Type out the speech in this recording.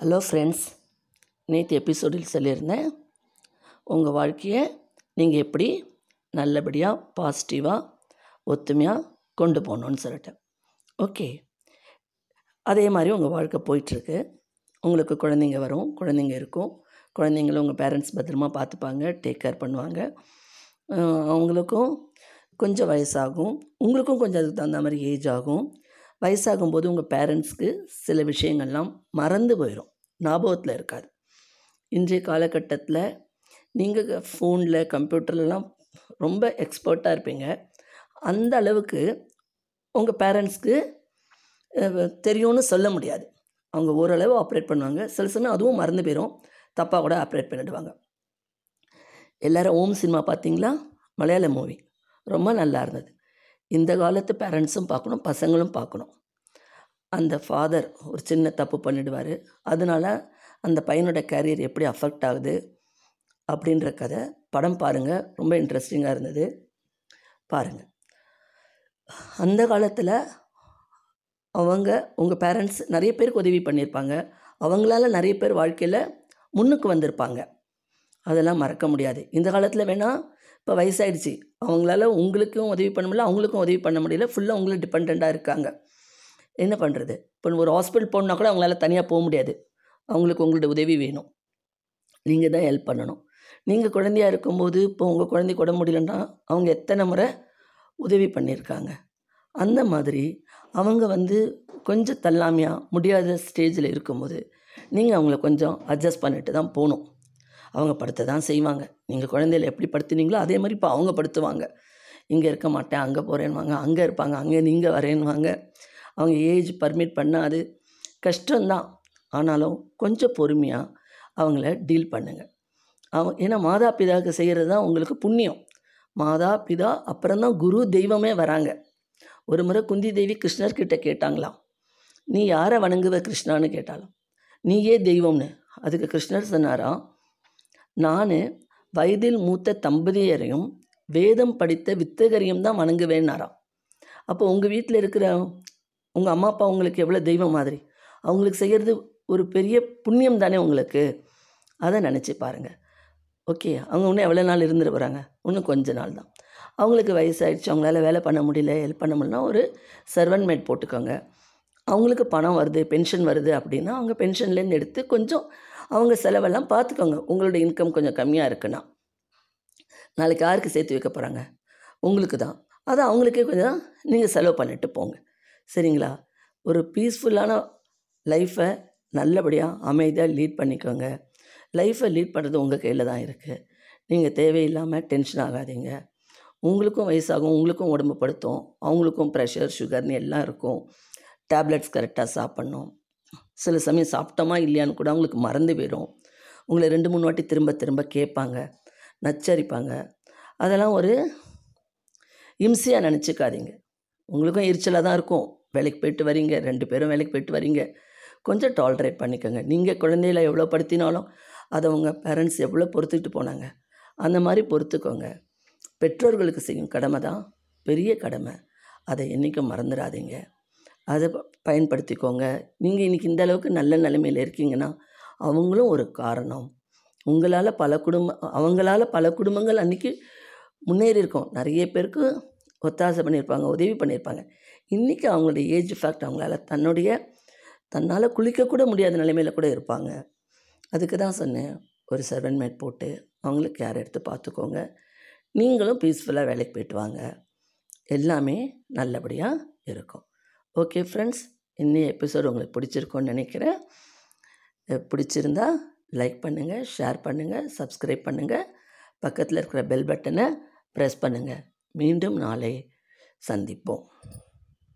Hello friends நேற்று எபிசோடில் சொல்லியிருந்தேன் உங்கள் வாழ்க்கையை நீங்கள் எப்படி நல்லபடியாக பாசிட்டிவாக ஒத்துமையாக கொண்டு போகணுன்னு சொல்லிட்டு ஓகே அதே மாதிரி உங்கள் வாழ்க்கை போயிட்டுருக்கு. உங்களுக்கு குழந்தைங்க வரும் குழந்தைங்க இருக்கும். குழந்தைங்களும் உங்கள் பேரண்ட்ஸ் பத்திரமா பார்த்துப்பாங்க டேக் கேர் பண்ணுவாங்க. அவங்களுக்கும் கொஞ்சம் வயசாகும். உங்களுக்கும் கொஞ்சம் அதுக்கு தகுந்த மாதிரி ஏஜ் ஆகும். வயசாகும்போது உங்கள் பேரண்ட்ஸ்க்கு சில விஷயங்கள்லாம் மறந்து போயிடும் ஞாபகத்தில் இருக்காது. இன்றைய காலகட்டத்தில் நீங்கள் ஃபோனில் கம்ப்யூட்டர்லலாம் ரொம்ப எக்ஸ்பர்ட்டாக இருப்பீங்க. அந்த அளவுக்கு உங்கள் பேரண்ட்ஸ்க்கு தெரியும்னு சொல்ல முடியாது. அவங்க ஓரளவு ஆப்ரேட் பண்ணுவாங்க. சில சமயம் அதுவும் மறந்து போயிடும் தப்பாக கூட ஆப்ரேட் பண்ணிடுவாங்க. எல்லோரும் ஓம் சினிமா பார்த்தீங்களா? மலையாள மூவி ரொம்ப நல்லா இருந்தது. இந்த காலத்து பேரண்ட்ஸும் பார்க்கணும் பசங்களும் பார்க்கணும். அந்த ஃபாதர் ஒரு சின்ன தப்பு பண்ணிடுவார். அதனால அந்த பையனோட கேரியர் எப்படி அஃபெக்ட் ஆகுது அப்படின்ற கதை. படம் பாருங்கள் ரொம்ப இன்ட்ரெஸ்டிங்காக இருந்தது. பாருங்கள் அந்த காலத்தில் அவங்க உங்கள் பேரண்ட்ஸ் நிறைய பேருக்கு உதவி பண்ணியிருப்பாங்க. அவங்களால நிறைய பேர் வாழ்க்கையில் முன்னுக்கு வந்திருப்பாங்க. அதெல்லாம் மறக்க முடியாது. இந்த காலத்தில் வேணால் இப்போ வயசாகிடுச்சு அவங்களால உங்களுக்கும் உதவி பண்ண முடியல அவங்களுக்கும் உதவி பண்ண முடியல. ஃபுல்லாக உங்களுக்கு டிபெண்ட்டாக இருக்காங்க. என்ன பண்ணுறது இப்போ ஒரு ஹாஸ்பிட்டல் போகணுன்னா கூட அவங்களால தனியாக போக முடியாது. அவங்களுக்கு உங்களோட உதவி வேணும். நீங்கள் தான் ஹெல்ப் பண்ணணும். நீங்கள் குழந்தையா இருக்கும்போது இப்போ உங்கள் குழந்தைக்கு உடம்பு முடியலன்னா அவங்க எத்தனை முறை உதவி பண்ணியிருக்காங்க? அந்த மாதிரி அவங்க வந்து கொஞ்சம் தள்ளாமையாக முடியாத ஸ்டேஜில் இருக்கும்போது நீங்கள் அவங்கள கொஞ்சம் அட்ஜஸ்ட் பண்ணிட்டு தான் போகணும். அவங்க படுத்த தான் செய்வாங்க. நீங்கள் குழந்தையில எப்படி படுத்துனீங்களோ அதே மாதிரி இப்போ அவங்க படுத்துவாங்க. இங்கே இருக்க மாட்டேன் அங்கே போகிறேன்வாங்க அங்கே இருப்பாங்க அங்கே நீங்கள் வரேன்வாங்க அவங்க ஏஜ் பர்மிட் பண்ணாது. கஷ்டம்தான். ஆனாலும் கொஞ்சம் பொறுமையாக அவங்கள டீல் பண்ணுங்கள் அவங்க ஏன்னா மாதா பிதாவுக்கு செய்கிறது தான் உங்களுக்கு புண்ணியம். மாதா பிதா அப்புறம்தான் குரு தெய்வமே வராங்க. ஒரு முறை குந்தி தேவி கிருஷ்ணர்கிட்ட கேட்டாங்களாம். நீ யாரை வணங்குவ கிருஷ்ணான்னு? கேட்டாலும். நீயே தெய்வம்னு. அதுக்கு கிருஷ்ணர் சொன்னாராம். நான் வயதில் மூத்த தம்பதியரையும் வேதம் படித்த வித்தகரையும் தான் வணங்குவேன்னாராம். அப்போ உங்கள் வீட்டில் இருக்கிற உங்கள் அம்மா அப்பா உங்களுக்கு எவ்வளோ தெய்வம் மாதிரி? அவங்களுக்கு செய்கிறது ஒரு பெரிய புண்ணியம் தானே உங்களுக்கு? அதை நினச்சி பாருங்கள் ஓகே அவங்க இன்னும் எவ்வளோ நாள் இருந்துட்டு போகிறாங்க இன்னும் கொஞ்ச நாள் தான். அவங்களுக்கு வயசாகிடுச்சு அவங்களால வேலை பண்ண முடியல ஹெல்ப் பண்ண முடியலனா ஒரு சர்வன் மேட் போட்டுக்கோங்க. அவங்களுக்கு பணம் வருது பென்ஷன் வருது அப்படின்னா அவங்க பென்ஷன்லேருந்து எடுத்து கொஞ்சம் அவங்க செலவெல்லாம் பார்த்துக்கோங்க. உங்களோட இன்கம் கொஞ்சம் கம்மியாக இருக்குன்னா. நாளைக்கு யாருக்கு சேர்த்து வைக்க போகிறாங்க உங்களுக்கு தான். அதை அவங்களுக்கே கொஞ்சம் நீங்கள் செலவு பண்ணிட்டு போங்க. சரிங்களா? ஒரு பீஸ்ஃபுல்லான லைஃப்பை நல்லபடியாக அமைதியாக லீட் பண்ணிக்கோங்க. லைஃப்பை லீட் பண்ணுறது உங்கள் கையில் தான் இருக்குது நீங்கள் தேவையில்லாமல் டென்ஷன் ஆகாதீங்க. உங்களுக்கும் வயசாகும் உங்களுக்கும் உடம்பு படுத்தும் அவங்களுக்கும் ப்ரெஷர் சுகர்னு எல்லாம் இருக்கும். டேப்லெட்ஸ் கரெக்டாக சாப்பிட்ணும். சில சமயம் சாப்பிட்டோமா இல்லையான்னு கூட அவங்களுக்கு மறந்து போயிடும். உங்களை ரெண்டு மூணு வாட்டி திரும்ப திரும்ப கேட்பாங்க நச்சரிப்பாங்க. அதெல்லாம் ஒரு இம்சையாக நினச்சிக்காதீங்க. உங்களுக்கும் எரிச்சலாக தான் இருக்கும். வேலைக்கு போயிட்டு வரீங்க ரெண்டு பேரும் வேலைக்கு போயிட்டு வரீங்க. கொஞ்சம் டாலரேட் பண்ணிக்கோங்க. நீங்கள் குழந்தையில எவ்வளோ படுத்தினாலும் அதை உங்கள் பேரண்ட்ஸ் எவ்வளோ பொறுத்துக்கிட்டு போனாங்க அந்த மாதிரி பொறுத்துக்கோங்க. பெற்றோர்களுக்கு செய்யும் கடமை தான் பெரிய கடமை. அதை என்றைக்கும் மறந்துடாதீங்க. அதை பயன்படுத்திக்கோங்க. நீங்கள் இன்றைக்கி இந்த அளவுக்கு நல்ல நிலைமையில் இருக்கீங்கன்னா அவங்களும் ஒரு காரணம். உங்களால் பல குடும்ப அவங்களால பல குடும்பங்கள் அன்றைக்கி முன்னேறி இருக்கும். நிறைய பேருக்கு ஒத்தாசை பண்ணியிருப்பாங்க உதவி பண்ணியிருப்பாங்க. இன்றைக்கி அவங்களுடைய ஏஜ் ஃபேக்ட் அவங்களால தன்னுடைய தன்னால் குளிக்கக்கூட முடியாத நிலைமையில் கூட இருப்பாங்க. அதுக்கு தான் சொன்னேன் ஒரு செவன் மேட் போட்டு அவங்களுக்கு கேர் எடுத்து பார்த்துக்கோங்க. நீங்களும் பீஸ்ஃபுல்லாக வேலைக்கு போயிட்டு வாங்க. எல்லாமே நல்லபடியாக இருக்கும். ஓகே ஃப்ரெண்ட்ஸ் இன்னி எபிசோட் உங்களுக்கு பிடிச்சிருக்கோன்னு நினைக்கிறேன். பிடிச்சிருந்தா லைக் பண்ணுங்கள் ஷேர் பண்ணுங்கள் சப்ஸ்கிரைப் பண்ணுங்கள் பக்கத்தில் இருக்கிற பெல் பட்டனை ப்ரெஸ் பண்ணுங்கள் மீண்டும் நாளை சந்திப்போம்.